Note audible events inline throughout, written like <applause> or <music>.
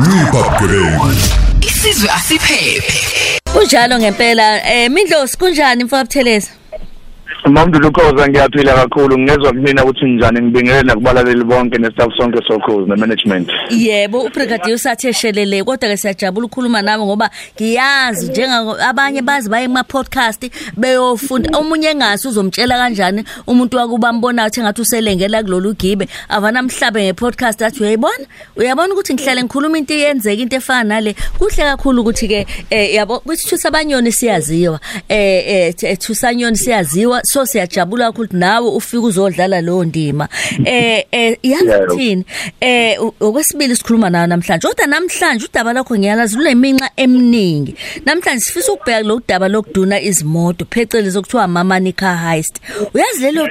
Ngipha bugebengu. Isizwe asiphephe. Kunjalo ngempela eh Mindlosi kunjani mfowethu Butheleza Mamuntu Lukhoza ngiyaphila kakhulu ngezwe kumina ukuthi njani ngibingelele nakubalaleli bonke nestaff sonke sokhozi nemanagement. Yebo ubrigadier usathi eshelele kodwa ke siyajabula ukukhuluma nawe ngoba ngiyazi njenga abanye bazi baye kuma podcast beyofunda. Omunye engazi uzomtshela kanjani umuntu wakuba mbona ukuthi engathi uselengela kulolu gibe. Avana mhlabe ngepodcast athi uyayibona? Uyabona ukuthi ngihlale ngikhuluma into iyenzeka into efana nale? Kuhle kakhulu ukuthi ke eh yabo kuthi thusabanyoni siyaziwa. Eh eh thusanyoni siyaziwa. So siyajabula kakhulu. Ukuthi nawe ufike uzodlala leyo ndima. Eh eh yazi thini eh okwesibili sikhuluma nayo namhlanje. Kodwa namhlanje udaba lakho ngiyalazi luneminqa eminingi. Namhlanje sifisa ukubheka lo daba lokuduna izimoto phecelezi okuthiwa mama nika heist. Uyazi lelo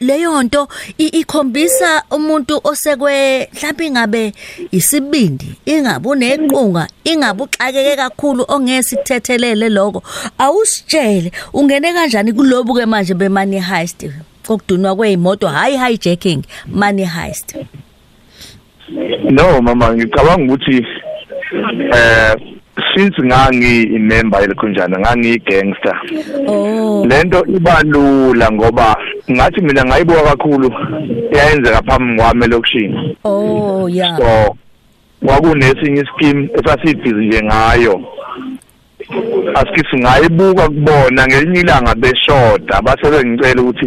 leyo nto ikhombisa umuntu osekwe mhlawumbe ingabe isibindi ingabe unequnga ingabe uxakeke kakhulu ongese kuthethelele lokho. Awusitshele ungene kanjani kulobu ke manje be money heist. Kokudunwa kweimoto hayi hijacking money heist. No mama ngicabanga ukuthi eh since ngangi imember yelikhunjana ngangi gangster oh lento ibalula ngoba ngathi mina ngayibuka kakhulu iyayenzeka phambi kwami elokushini oh yeah. So kwakunesinye scheme esasibhizi nje ngayo. Asike singayibuka kubona ngelinye ilanga beshoda. Base bengicela ukuthi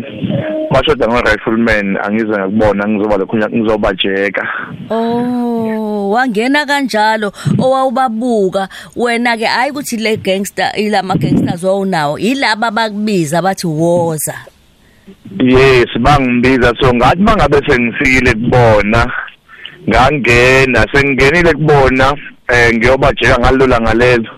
bashoda ngo-rifleman angize ngakubona ngizoba lokhunya ngizobajeka. Oh wangena kanjalo owawubabuka. Wena ke hayi ukuthi le gangster ilama gangsters wawunawo yilaba bakubiza bathi woza. Yes bangibiza. So ngathi mangabe sengifikile kubona ngangena. Sengingenile kubona eh ngiyobajeka ngalula ngalelo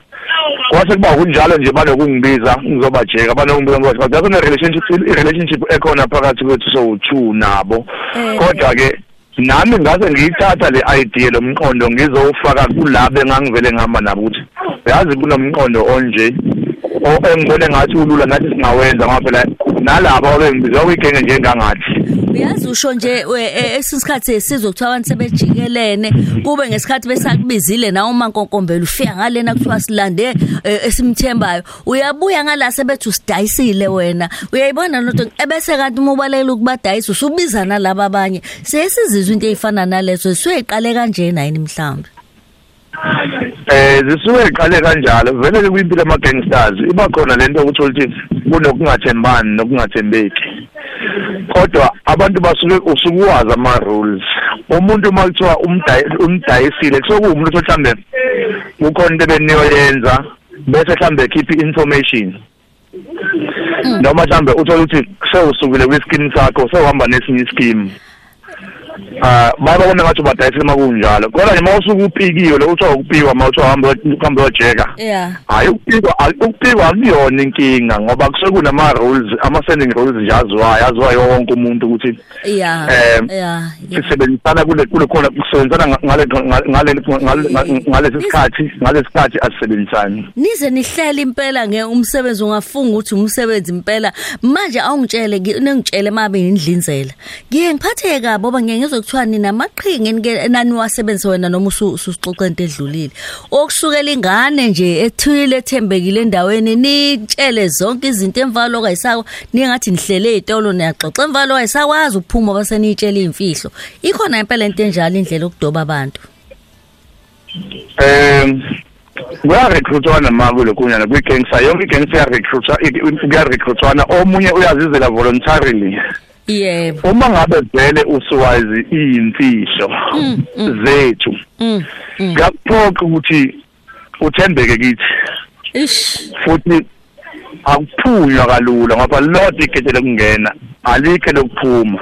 kwase kuba kunjalo nje banokungibiza ngizobajeka banokungibiza ngoba kodwa kune relationship relationship ekhona phakathi kwethu so two nabo Eh. kodwa ke nami ngase ngiyithatha le idea lomqondo ngizowufaka kulabo engangivele ngihamba nabo ukuthi yazi kunomqondo onje engibone ngathi ulula nathi singawenza ngoba phela nalabo abengibiza kuyigenge njengangathi uyazi usho nje we- e- esisikhathi sizwe kuthiwa abantu sebejikelene. Kube ngesikhathi besakubizile nawe uma nkonkombela ufika ngalena kuthiwa silande eh, esimthembayo. Uyabuya ngala sebethi usidayisile wena. Uyayibona noto ebese kanti uma ubalekela ukubadayisa usubizana laba abanye. Sesizizwe into eyifana nalezo suyeqale kanjena yini mhlawumbe? Eh zisuke iqale kanjalo. Vele ke kwimpilo ama gangsters iba khona lento ukuthi uthi kunokungathembani nokungathembeki. Kodwa abantu basuke usukuwazi ama rules umuntu makuthiwa umdayisile kusokuwumuntu othi mhlambe kukhona into beniyoyenza bese mhlambe keep information noma mhlambe uthola ukuthi sewusukile kwi-scheme sakho sewuhamba nesinye ischeme. Ah bayabona ngathi ubadayisile makunjalo kodwa nje mawusuke upikiwe lo uthiwa ukupikwa mawuthiwa hamba uhambe uyojeka. Yeah. Hayi ukupikwa ukupikwa akuyona inkinga ngoba kusuke kunama rules ama sending rules nje aziwayo aziwayo wonke umuntu ukuthi yeah. Eh, sisebenzisana kule kule khona kusebenzisana ngale ngale ngale ngalesi sikhathi ngalesi sikhathi asisebenzisani. Nize nihlele impela nge umsebenzi ungafunga ukuthi umsebenzi impela. Manje awungitshele ngi- ningitshele mabe indlinzela ngiye ngiphatheke kabi ngoba ngiye ngizwe kuthiwa nina amaqhinga enike nani wasebenzise wena noma usu- ususixoxe into edlulile. Okusukela ingane nje ethuyile ethembekile endaweni nitshele zonke izinto emvalo kayisako ningathi nihlele izitolo niyaxoxa. Emvalo kayisakwazi ukuphuma base nitshele imfihlo ikhona impela into enjalo indlela okudoba abantu? Um kuyarecruitwana ma kulokunyana kwi-gangster. Yonke i-gangster iyarecruitwa kuyarecruitwana. Omunye uyazizela voluntarily. Yebo. Uma ngabe vele usuwazi iyimfihlo zethu mm mm. kuyakuphoqa ukuthi uthembeke kithi. Futhi akuphunywa kalula ngoba lodwa igede lokungena alikho lokuphuma.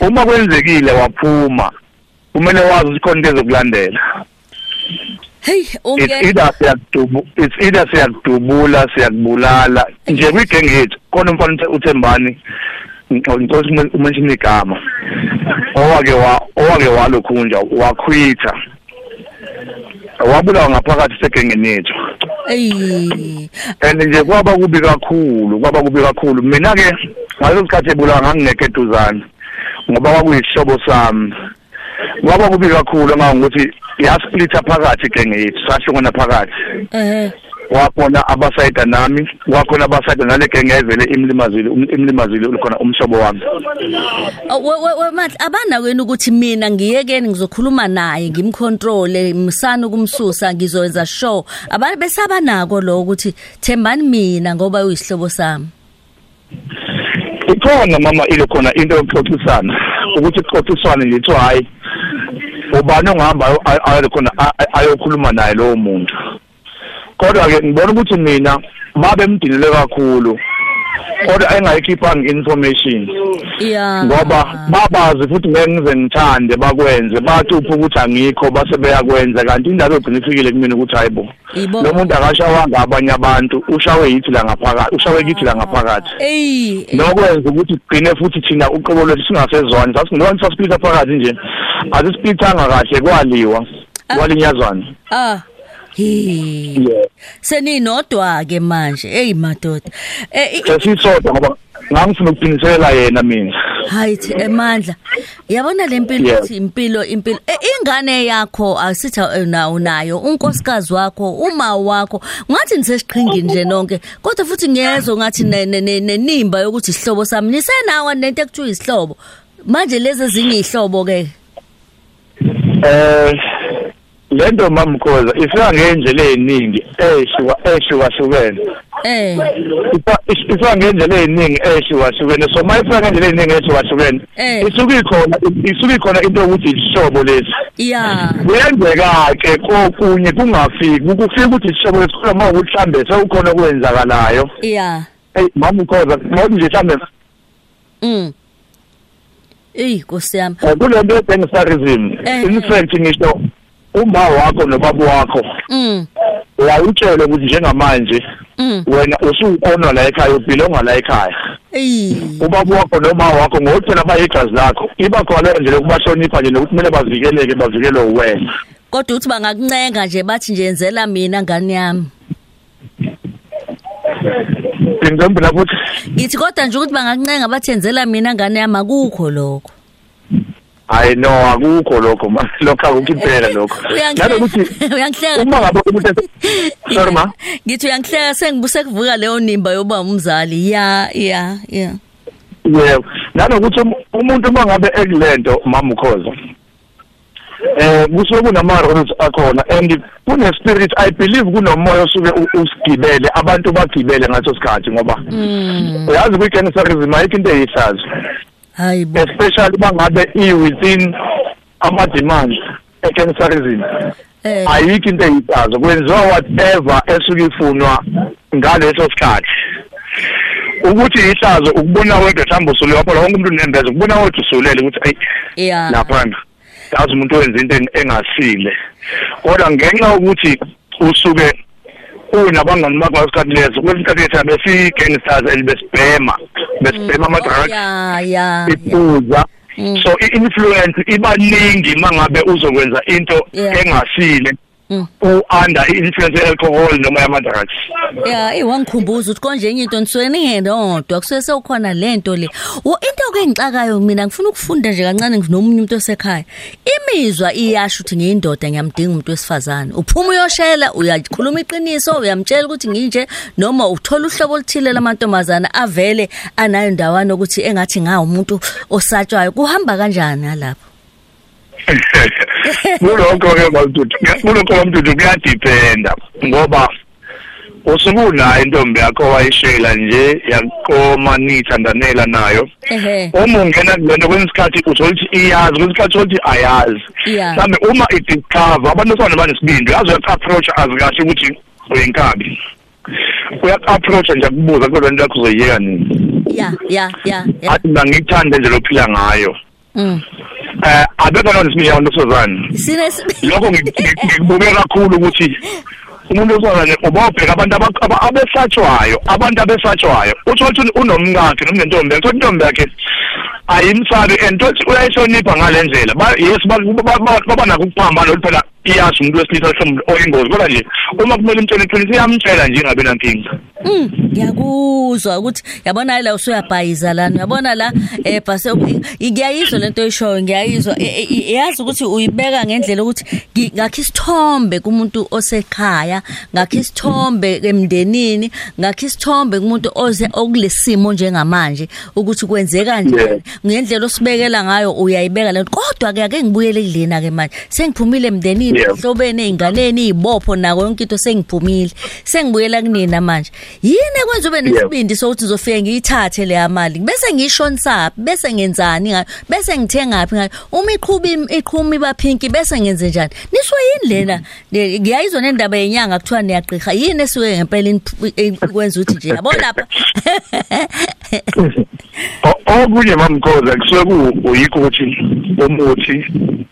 Uma kwenzekile waphuma kumele wazi ukuthi khona into ezokulandela. Hey, it's unge either siyakudubu it's either siyakudubula siyakubulala. Nje kwigenge yethu khona umfana uthembani ngicela umention igama owake wa owake walokhunja wakhwitha. Wabulawa ngaphakathi segengeni yethu. And nje kwaba kubi kakhulu kwaba kubi kakhulu. Mina ke ngaleso sikhathi ebulawa ngangingekho eduzane ngoba kwakuyisihlobo sami. Kwaba kubi kakhulu ngokuthi yasplitha phakathi igenge yethu sahlukana phakathi. Wakhona abasayida nami wakhona abasayida nale genge evele imlimazile um- imlimazile ukhona umhlobo wami. Aw, we- we- we- mathi abana kwenu ukuthi mina ngiyekeni ngizokhuluma naye ngimcontrole msana ukumsusa ngizowenza show? Abantu besaba nako lo ukuthi thembani mina ngoba uyisihlobo sami. Ikhona mama ile khona into yokuxoxisana ukuthi kuxoxiswane kuthiwa hayi ubani ongahamba ayo- ayo- ayo khona a- a- ayokhuluma naye lowo muntu. Kodwa ke ngibona ukuthi mina babe mdinile kakhulu. Kodwa engayikhiphanga information. Ya. Ngoba babazi futhi ngeke ngize ngithande bakwenze. Bathupha ukuthi angikho base beyakwenza. Kanti indaba egcina ifikile kumina ukuthi hayibo Ibo. lo muntu akashawanga abanye abantu ushawe yithi la ngaphakathi ushawe kithi la ngaphakathi. Nokwenza ukuthi kugcine futhi thina uqobo lwethu singasezwani sasingoba sasipitha phakathi nje asisipithanga kahle kwaliwa kwalinyazwana. Ah. Yeah. Seninodwa ke manje hey madoda. Eh sesisodwa ngoba ngangifuna ukuphinisela yena mina. Hayi emandla. Yabona lempilo Yeah. ithi impilo impilo. Eh, ingane yakho asitha eh, nawo nayo unkosikazi wakho uma wakho. Ngathi nisesiqhingini nje nonke kodwa futhi ngiyezwa ngathi ne- ne- ne- nenimba yokuthi isihlobo sami nisenawo nento ekuthiwa isihlobo manje lezi ezinye ihlobo ke eh lento mamkhoza ifika ngendlela eziningi eshuka eshukahlukene eh. Ifika ngendlela eziningi eshukahlukene so mayifika ngendlela eziningi eshukahlukene Eh. isuke ikhona isuke ikhona into ukuthi isihlobo lesi. Ya. Kuyenzeka ke kokunye kungafiki kufika ukuthi isihlobo esikhula uma ukuthi mhlambe sewukhona okwenzakalayo. Ya. Hey mama ukhoza ngoba nje mhlambe mm. Ey kusiyami eh, kule nto ye-gangsterism Eh. in fact ngisho uma wakho nobaba wakho. Mm. Wawutshele ukuthi njengamanje mm. wena usuwona la ekhaya ubhilonga la ekhaya. Ubaba wakho noma wakho ngokuthela bayigazi lakho iba khona nje lokubahlonipha nje nokuthi kumele bavikeleke bavikelwe uwena. Kodwa uthi bangakuncenga nje bathi nje yenzela mina ngani yami. Ngizombi lapho Ngithi kodwa nje ukuthi bangakuncenga bathenzela mina ngane yami akukho lokho. Hayi no akukho lokho <laughs> lokho akukho impela lokho nanokuthi <laughs> Uyangihleka. uma ngabe umuntu sorry ma Ngithi uyangihleka sengibuse kuvuka leyo nimba yoba umzali. Ya, ya, ya. yebo nanokuthi um- umuntu uma ngabe ekulento mama ukhoza eh kusuke kunama rules akhona and kune spirit i believe kunomoya osuke usigibele abantu bagibele ngaso sikhathi ngoba Mm. uyazi kwi gangsterism ayikho into eyihlazo Hayi bo. especially bangabe i within ama demands e gangsterism Eh. ayikho into eyihlazo kwenziwa whatever esuke ifunwa ngaleso sikhathi ukuthi ihlazo ukubona wedwa mhlawumbe usule lapho wonke umuntu unembeza ukubona wedwa usulele ukuthi ayi Ya. laphana yazi umuntu wenza into eng- engasile kodwa ngenxa yokuthi usuke unabangani bakho ngasikhathi leso kwesinye isikhathi leso besi-gangsters and besibhema besibhema ama-drugs Ya, ya. iphuza Mm. so i-influence iba ningi mangabe uzokwenza into Yeah. engasile Mm. U-under i-influence ye-alcohol noma yama-drugs Ya, iwangikhumbuza ukuthi konje enye into nisuke ningendodwa kusuke sewukhona le. Wo into ke engixakayo mina ngifuna ukufunda nje kancane nomunye umuntu osekhaya. Imizwa iyasho ukuthi ngiyindoda ngiyamdinga umuntu wesifazane. Uphuma uyoshela, uyakhuluma iqiniso, uyamtshela ukuthi nginje noma uthola uhlobo oluthile lamantombazana avele anayo ndawana ukuthi engathi nga umuntu osatshwayo. Kuhamba kanjani <laughs> lapho? kulokho-ke mamdudu kulokho mamdudu kuyadipenda ngoba usuke unayo intombi yakho wayishela nje yakoma niyithandanela nayo Ehe. uma ungena kulento kwesinye isikhathi uthola ukuthi iyazi kwesinye isikhathi uthola ukuthi ayazi Yeah. mhlawumbe uma idiscover abantu besifana banesibindi yazi uyaku-approacha azi kahle ukuthi uyinkabi uyaku-approacha nje akubuza kodwa into yakho uzoyiyeka nini Ya, ya, ya. ya. athi mina ngiyithande nje lophila ngayo Mm. um abekho nonesibindi yabantu sozane Sine lokho ngi- ngi- ngikubuke kakhulu ukuthi umuntu osazane ubawubheka abantu aba- aba- abesatshwayo abantu abesatshwayo. Uthola ukuthi unomkakhe noma nentombi yakhe uthola intombi yakhe ayimsabi and uthi uyayihlonipha ngale ndlela. Ba- yes ba- ba- ba- baba nakho ukuphambana ukuthi phela iyazi umuntu wesilisa mhlawumbe oyingozi. Kodwa nje uma kumele imtshele iqiniso iyamtshela nje ingabe nankinga. Mm, ngiyakuzwa ukuthi yabona la usuyabhayiza lana uyabona la eh base ngiyayizwa lento oyishoyo ngiyayizwa. E- e- yazi ukuthi uyibeka ngendlela ukuthi ngi- ngakho isithombe kumuntu osekhaya ngakho isithombe emndenini ngakho isithombe kumuntu oze okulesimo njengamanje ukuthi kwenzeka kanjani Yeah. ngendlela osibekela ngayo uyayibeka lento kodwa ke ake ngibuyele kulena ke manje sengiphumile emndenini Yeah. hlobene ey'nganeni iy'bopho nako yonke into sengiphumile. Sengibuyela kunina manje. Yini ekwenza ube nesibindi sokuthi ngizofike ngiyithathe leya mali? Bese ngiyishonisaphi bese ngenzani ngayo? Bese ngithengaphi ngayo? Uma iqhuba im- iqhuma ibaphinki bese ngenze njani? Nisho yini lena? Le- ngiyayizwa nendaba yenyanga kuthiwa niyaqhiha yini esuke ngempela iniph- ikwenza ukuthi nje? Yabo lapha? O- <laughs> <laughs> okunye mamkhoza kusuke ku- uyikho ukuthi umuthi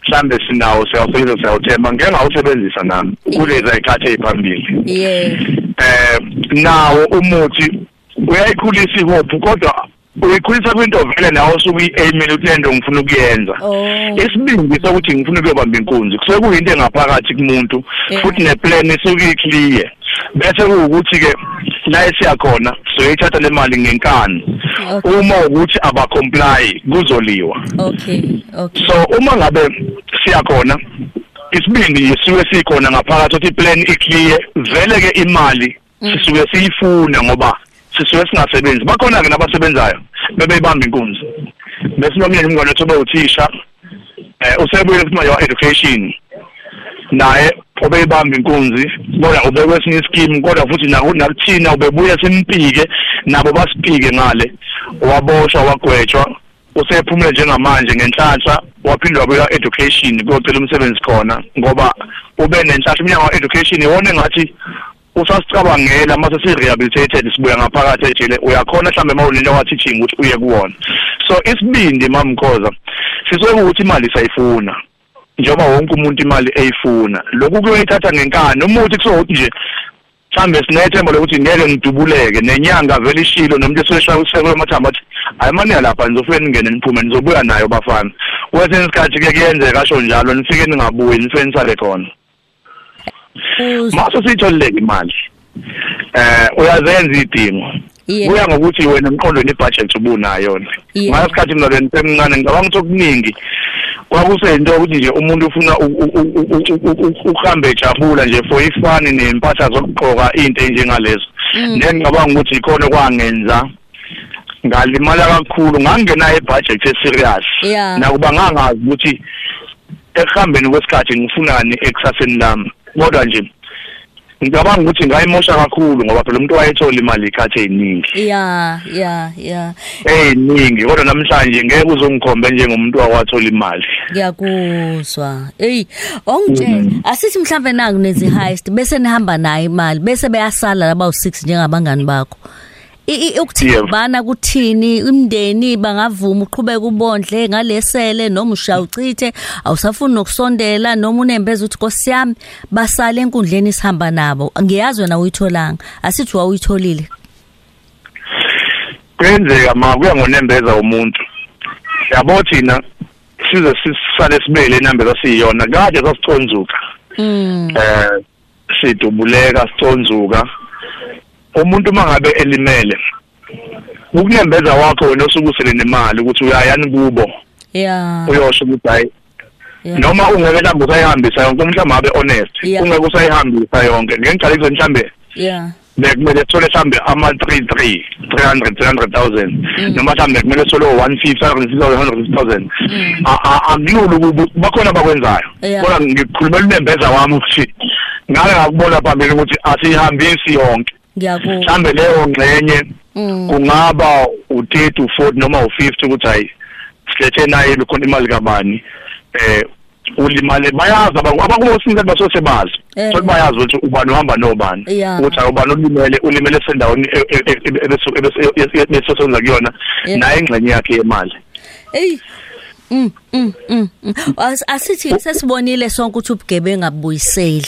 mhlambe sinawo siyawusebenzisa siyawuthemba ngeke ngawusebenzisa nami kulezi ayikhathi ey'phambili. Yeah eh nawo umuthi uyayikhulisa ihophu kodwa uyikhulisa kwinto vele nawe osuke uyi-aimile ukuthi lento ngifuna ukuyenza. Oh. isibindi sokuthi ngifuna ukuyobamba inkunzi kusuke kuyinto engaphakathi kumuntu futhi neplan isuke iclear. Bese kuwukuthi-ke la esiyakhona siyoyithatha le mali ngenkani. Uma ukuthi abacomply kuzoliwa. Okay okay. So uma ngabe siyakhona isibindi sisuke sikhona ngaphakathi ukuthi iplan iclear vele ke imali sisuke siyifuna ngoba sisuke singasebenzi. Bakhona ke nabasebenzayo bebeyibamba inkunzi. Besinomyeni umngane othobe uthisha eh usebuye kuma your education. Naye obeyibamba inkunzi kodwa ubekwe esinye iskimu kodwa futhi naku- nakuthina ubebuye simpike nabo basipike ngale. Waboshwa wagwetshwa usephumule njengamanje ngenhlanhla waphinde wabuya education kuyocela umsebenzi khona ngoba ube nenhlanhla umnyango wa-education iwona engathi usasicabangela mase si-rehabilitated sibuya ngaphakathi ejele. Uyakhona mhlawumbe mawulinto wa-teaching ukuthi uye kuwona. So isibindi mamkhoza sisuke kuwukuthi imali sayifuna. Njengoba wonke umuntu imali eyifuna. Lokhu kuyoyithatha ngenkani. Umuthi kusokuthi nje mhlambe sinethemba lokuthi ngeke ngidubuleke nenyanga vele ishilo nomuntu eseshaya usekwe amathambo athi hayi manje lapha nizofike ningene niphume nizobuya nayo bafana. Kwesinye isikhathi ke kuyenzeka kasho njalo nifike ningabuyi nifike nisale khona. Uzwa. mase siyitholile imali. Eh uyazenza idingo kuya ngokuthi wena emqondweni ibudget ubunayo yona. Yeah. ngasikhathi mina bengisemncane ngicabanga ukuthi okuningi kwakusento ukuthi nje umuntu ufuna u- u- u- u- u- u- u- uhambe ejabula nje for ifani nempahla zokugqoka into enjengalezo. Ngicabanga ukuthi ikhona kwangenza ngalimala kakhulu ngangenayo ibudget eserious. Nakuba ngangazi ukuthi ekuhambeni kwesikhathi ngifunani ekusaseni lami. Kodwa nje ngicabanga ukuthi ngayimosha kakhulu ngoba phela umuntu wayethola imali ikhathi eziningi yeah yeah yeah eziningi kodwa namhlanje ngeke uzongikhombe njengomuntu owathola imali. Ngiyakuzwa. Eyi ongitshela asithi mhlambe naku nezi heist bese nihamba nayo imali bese beyasala laba u6 njengabangani bakho. I- ukuthibana kuthini imndeni bangavuma uqhubeka ubondle ngalesele noma ushaya uchithe awusafuni nokusondela noma unembeza ukuthi Nkosi yami basale enkundleni sihamba nabo. Ngiyazi wena uyitholanga asithi wawuyitholile. Kuyenzeka ma kuya ngonembeza umuntu yabo thina size sisale sibele inambeza siyiyona kade sasiconzuka. Mm. Eh sidubuleka siconzuka. Umuntu mangabe elimele ukunembeza wakho wena osuke usele nemali ukuthi uyayani kubo? Yeah. Uyosho ukuthi hayi. Noma ungeke mhlawumbe usayihambisa yonke mhlawumbe abe honest ungeke usayihambisa yonke ukuthi mhlawumbe yeah. bekumele sithole mhlawumbe ama 33 300 300000 noma mhlawumbe kumele sithole 150 150 100,000 akululu kubo bakhona bakwenzayo kodwa ngikhulumela unembeza wami ukuthi ngake ngakubona phambili ukuthi asihambisi yonke. Ngiyakuzwa mhlawumbe leyo ngxenye Mm. kungaba u30 u40 noma u50 ukuthi hayi silethe naye lokhona imali kabani eh ulimale bayazi abantu abakubosinza basose bazi Eh. so bayazi ukuthi ubani uhamba nobani Yeah. ukuthi ubani ulimele ulimele sendaweni ebesosenza kuyona Yeah. naye ingxenye yakhe yemali Ey. Mm mm mm. mm. As- Asithi sesibonile sonke ukuthi ubugebengu abuyiseli.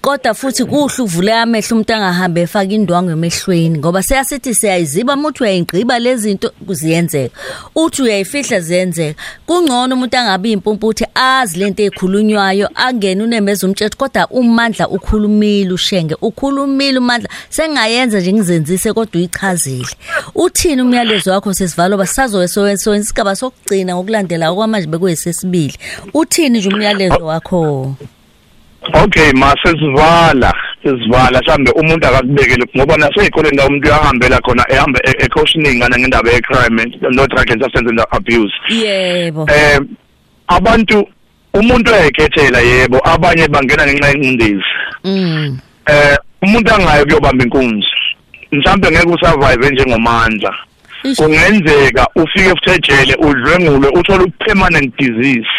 Kodwa futhi kuhle uvule amehlo umuntu angahambe efaka indwangu emehlweni ngoba seyasithi siyayiziba umuntu uyayingqiba lezi zinto kuziyenzeka uthi uyayifihla ziyenzeka. Kungcono umuntu angabi impumpu uthi azi lento ekhulunywayo angene unemeza umtshetho kodwa umandla ukhulumile ushenge ukhulumile umandla. Sengayenza nje ngizenzise kodwa uyichazile. Uthini umyalezo wakho sesivalo basazowenza isigaba sokugcina ngokulandela okwamanje bekuyisesibili uthini nje umyalezo wakho? Okay masesivala sesivala mhlambe umuntu akakubekele ngoba nasey'koleni la umuntu uyahambela khona ehamba e-cautioning ngana ngendaba ye-crime no drug and substance abuse. Yebo. Eh abantu umuntu uyayikhethela yebo abanye bangena ngenxa yencindezi mm. Eh umuntu angayo kuyobamba inkunzi. Mhlambe ngeke usurvive njengomandla. Kungenzeka ufike futhi ejele udlwengulwe uthole u-permanent disease.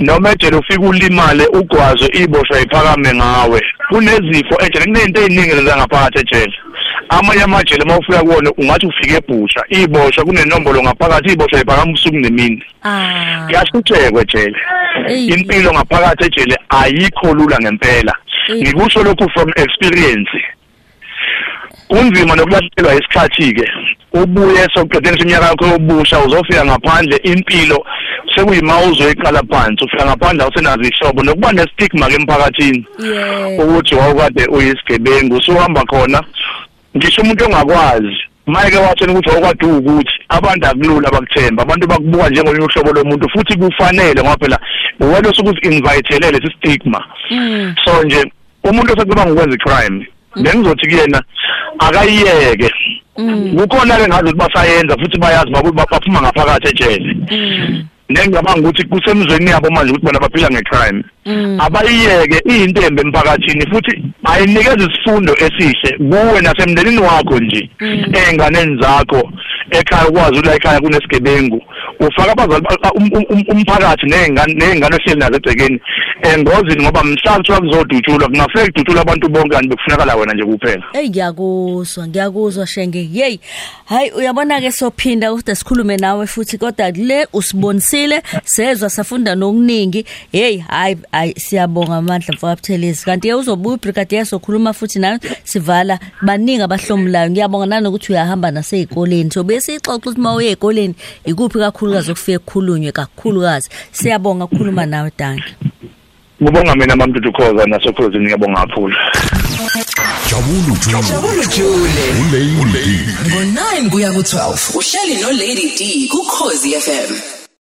Noma ejele ufike ulimale ugwazo iboshwa iphakame ngawe. Kunezifo ejele kunento eziningi zangaphakathi ejele. Amanye amajele uma ufika kuwona ungathi ufike ebhusha. Iboshwa kunenombolo ngaphakathi iboshwa iphakama usuku nemini. Ah. Kuyahluthekwa ejele. Impilo ngaphakathi ejele ayikho lula ngempela. Ngikusho lokhu from experience. Kunzima nokulahlekelwa isikhathi ke ubuye sokuqedela iminyaka yakho yobusha uzofika ngaphandle impilo sekuyima uzoyiqala phansi. Ufika ngaphandle awusenazo ihlobo nokuba nestigma ke emphakathini. Ukuthi wawukade uyisigebengu usuhamba khona ngisho umuntu ongakwazi. Mayeke watshela ukuthi awukade ukuthi abantu akulula abakuthemba abantu bakubuka njengolunye uhlobo lomuntu futhi kufanele ngoba phela wena osukuthi invitelele lesi stigma. Mm. So nje umuntu osecabanga ukwenza icrime bengizothi kuyena akayiyeke. Mm. Kukhona ke ngazi ukuthi basayenza futhi bayazi baphuma ngaphakathi ejele. Mm. Nengicabanga ukuthi kusemzweni yabo manje ukuthi bona baphila ngecrime. Mm. Abayiyeke iyintembe emphakathini futhi ayinikeza isifundo esihle kuwe nasemndenini wakho nje ey'nganeni zakho ekhaya ukwazi ukuthi la ekhaya kunesigebengu ufaka abazali ba- um- um- um- umphakathi ney'ngane ney'ngane ohleli nazo egcekeni engozini ngoba mhla kuthiwa kuzodutshulwa kungafike kudutshulwa abantu bonke kanti bekufunakala wena nje kuphela. Ey ngiyakuzwa ngiyakuzwa shenge. Hey hayi uyabona ke sophinda ukuthi sikhulume nawe futhi kodwa le usibonisile sezwa safunda nokuningi. Hey hayi hayi siyabonga amandla mfowethelezi kanti ke uzobuya ubrigadier sokhuluma futhi nawe sivala baningi abahlomulayo. Ngiyabonga nanokuthi uyahamba nasey'koleni. So bese ixoxa ukuthi uma uye ey'koleni ikuphi kakhulukazi okufike kukhulunywe kakhulukazi. Siyabonga ukukhuluma nawe danki kubonga mina mamntutu khoza nasokhozini ngiyabonga kakhulu. Jabulu Jule. Jabulu Jule Ulay. ngo9 kuya ku12 uhleli no Lady D ku Khosi FM